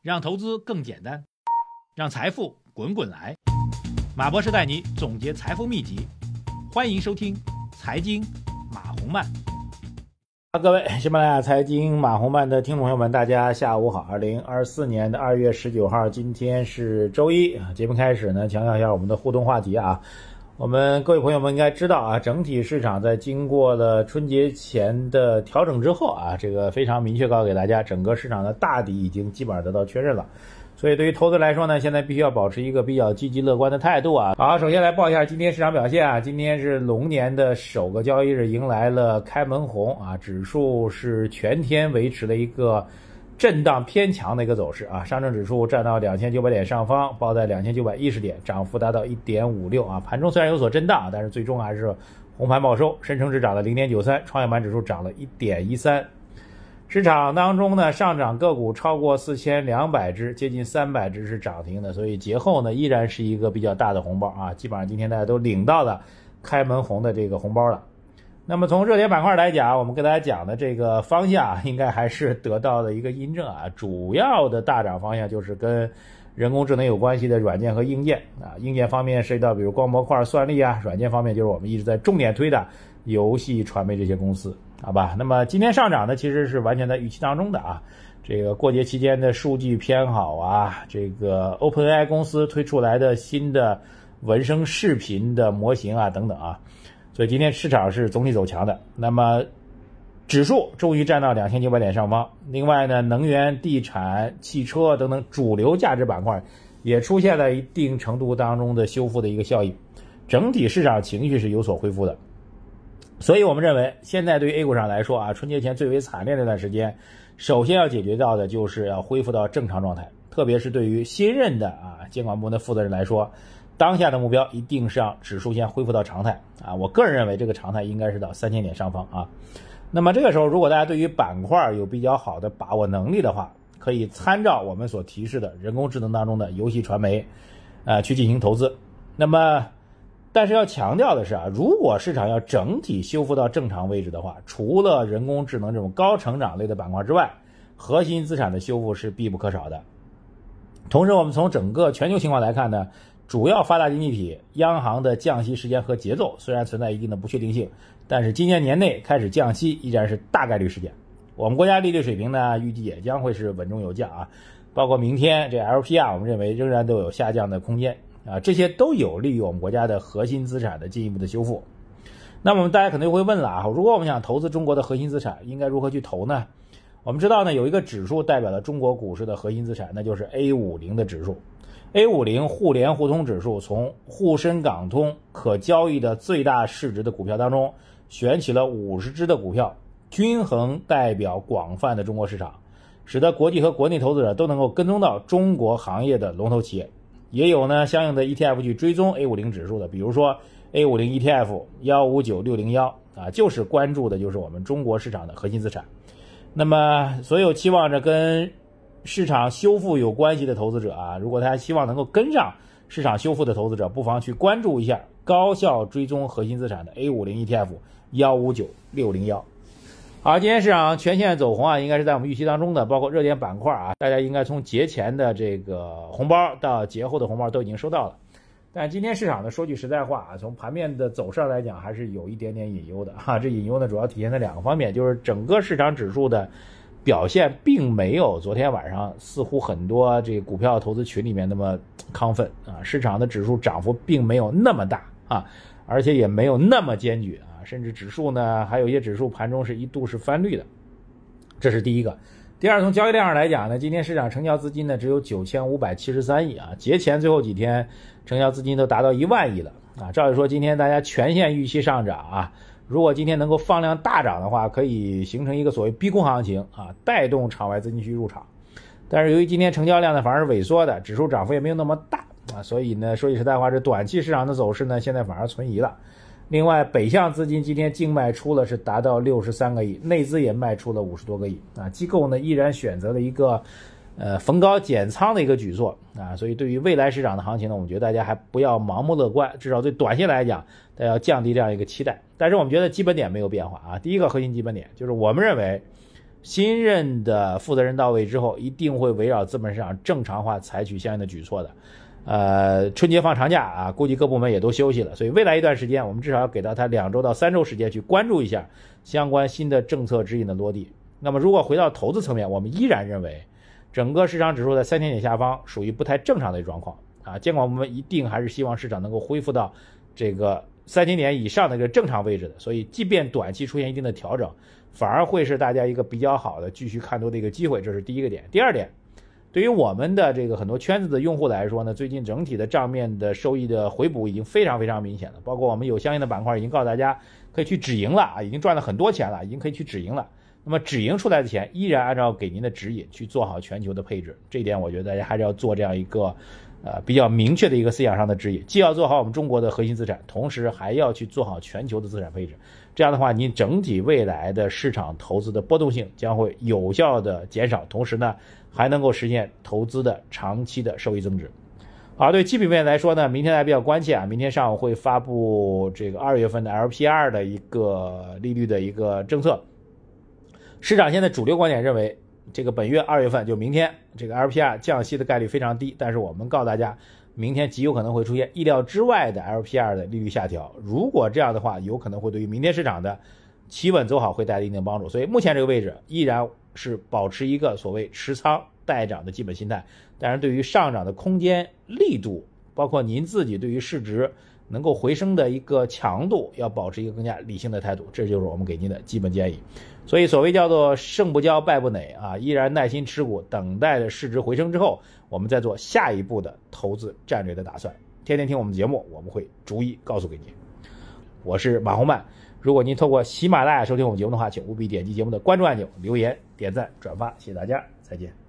让投资更简单，让财富滚滚来。马博士带你总结财富秘籍，欢迎收听《财经马红漫》。各位喜马拉雅财经马红漫的听众朋友们，大家下午好。二零二四年的二月十九号，今天是周一。节目开始呢，强调一下我们的互动话题啊。我们各位朋友们应该知道啊，整体市场在经过了春节前的调整之后啊，这个非常明确告诉给大家，整个市场的大底已经基本上得到确认了。所以对于投资来说呢，现在必须要保持一个比较积极乐观的态度啊。好，首先来报一下今天市场表现啊，今天是龙年的首个交易日，迎来了开门红啊，指数是全天维持了一个。震荡偏强的一个走势啊，上证指数站到两千九百点上方，报在两千九百一十点，涨幅达到一点五六啊。盘中虽然有所震荡，但是最终还是红盘报收，深成指涨了零点九三，创业板指数涨了一点一三。市场当中呢，上涨个股超过四千两百只，接近三百只是涨停的，所以节后呢依然是一个比较大的红包啊，基本上今天大家都领到了开门红的这个红包了。那么从热点板块来讲，我们跟大家讲的这个方向，应该还是得到了一个印证啊。主要的大涨方向就是跟人工智能有关系的软件和硬件啊。硬件方面涉及到比如光模块、算力啊；软件方面就是我们一直在重点推的游戏、传媒这些公司，好吧？那么今天上涨呢，其实是完全在预期当中的啊。这个过节期间的数据偏好啊，这个 OpenAI 公司推出来的新的文生视频的模型啊，等等啊。所以今天市场是总体走强的，那么指数终于站到两千九百点上方。另外呢，能源、地产、汽车等等主流价值板块也出现了一定程度当中的修复的一个效应，整体市场情绪是有所恢复的。所以我们认为，现在对于 A 股上来说啊，春节前最为惨烈那段时间，首先要解决到的就是要恢复到正常状态，特别是对于新任的啊监管部门的负责人来说。当下的目标一定是让指数先恢复到常态啊！我个人认为这个常态应该是到三千点上方啊。那么这个时候，如果大家对于板块有比较好的把握能力的话，可以参照我们所提示的人工智能当中的游戏传媒，呃，去进行投资。那么，但是要强调的是啊，如果市场要整体修复到正常位置的话，除了人工智能这种高成长类的板块之外，核心资产的修复是必不可少的。同时，我们从整个全球情况来看呢。主要发达经济体央行的降息时间和节奏虽然存在一定的不确定性，但是今年年内开始降息依然是大概率事件。我们国家利率水平呢，预计也将会是稳中有降啊。包括明天这 LPR，我们认为仍然都有下降的空间啊。这些都有利于我们国家的核心资产的进一步的修复。那么大家肯定会问了啊，如果我们想投资中国的核心资产，应该如何去投呢？我们知道呢，有一个指数代表了中国股市的核心资产，那就是 A 五零的指数。A 五零互联互通指数从沪深港通可交易的最大市值的股票当中选取了五十只的股票，均衡代表广泛的中国市场，使得国际和国内投资者都能够跟踪到中国行业的龙头企业。也有呢相应的 ETF 去追踪 A 五零指数的，比如说 A 五零 ETF 幺五九六零幺啊，就是关注的就是我们中国市场的核心资产。那么所有期望着跟市场修复有关系的投资者啊，如果大家希望能够跟上市场修复的投资者，不妨去关注一下高效追踪核心资产的 A 五零 ETF 幺五九六零幺。好，今天市场全线走红啊，应该是在我们预期当中的，包括热点板块啊，大家应该从节前的这个红包到节后的红包都已经收到了。但今天市场呢，说句实在话啊，从盘面的走势来讲，还是有一点点隐忧的哈。这隐忧呢，主要体现在两个方面，就是整个市场指数的。表现并没有昨天晚上似乎很多这个股票投资群里面那么亢奋啊，市场的指数涨幅并没有那么大啊，而且也没有那么坚决啊，甚至指数呢还有一些指数盘中是一度是翻绿的，这是第一个。第二，从交易量上来讲呢，今天市场成交资金呢只有九千五百七十三亿啊，节前最后几天成交资金都达到一万亿了啊，照理说今天大家全线预期上涨啊。如果今天能够放量大涨的话，可以形成一个所谓逼空行情啊，带动场外资金去入场。但是由于今天成交量呢反而是萎缩的，指数涨幅也没有那么大啊，所以呢说句实在话，这短期市场的走势呢现在反而存疑了。另外，北向资金今天净卖出了是达到六十三个亿，内资也卖出了五十多个亿啊，机构呢依然选择了一个。呃，逢高减仓的一个举措啊，所以对于未来市场的行情呢，我们觉得大家还不要盲目乐观，至少对短线来讲，大家要降低这样一个期待。但是我们觉得基本点没有变化啊。第一个核心基本点就是我们认为，新任的负责人到位之后，一定会围绕资本市场正常化采取相应的举措的。呃，春节放长假啊，估计各部门也都休息了，所以未来一段时间，我们至少要给到他两周到三周时间去关注一下相关新的政策指引的落地。那么，如果回到投资层面，我们依然认为，整个市场指数在三千点下方属于不太正常的状况啊。监管部门一定还是希望市场能够恢复到这个三千点以上的一个正常位置的。所以，即便短期出现一定的调整，反而会是大家一个比较好的继续看多的一个机会。这是第一个点。第二点，对于我们的这个很多圈子的用户来说呢，最近整体的账面的收益的回补已经非常非常明显了。包括我们有相应的板块已经告诉大家可以去止盈了啊，已经赚了很多钱了，已经可以去止盈了。那么止盈出来的钱，依然按照给您的指引去做好全球的配置，这一点我觉得大家还是要做这样一个，呃，比较明确的一个思想上的指引，既要做好我们中国的核心资产，同时还要去做好全球的资产配置。这样的话，您整体未来的市场投资的波动性将会有效的减少，同时呢，还能够实现投资的长期的收益增值。好，对基本面来说呢，明天大家比较关切啊，明天上午会发布这个二月份的 LPR 的一个利率的一个政策。市场现在主流观点认为，这个本月二月份就明天，这个 LPR 降息的概率非常低。但是我们告诉大家，明天极有可能会出现意料之外的 LPR 的利率下调。如果这样的话，有可能会对于明天市场的企稳走好会带来一定帮助。所以目前这个位置依然是保持一个所谓持仓待涨的基本心态。但是对于上涨的空间力度，包括您自己对于市值能够回升的一个强度，要保持一个更加理性的态度。这就是我们给您的基本建议。所以，所谓叫做胜不骄，败不馁啊，依然耐心持股，等待着市值回升之后，我们再做下一步的投资战略的打算。天天听我们节目，我们会逐一告诉给您。我是马红曼，如果您透过喜马拉雅收听我们节目的话，请务必点击节目的关注按钮，留言、点赞、转发，谢谢大家，再见。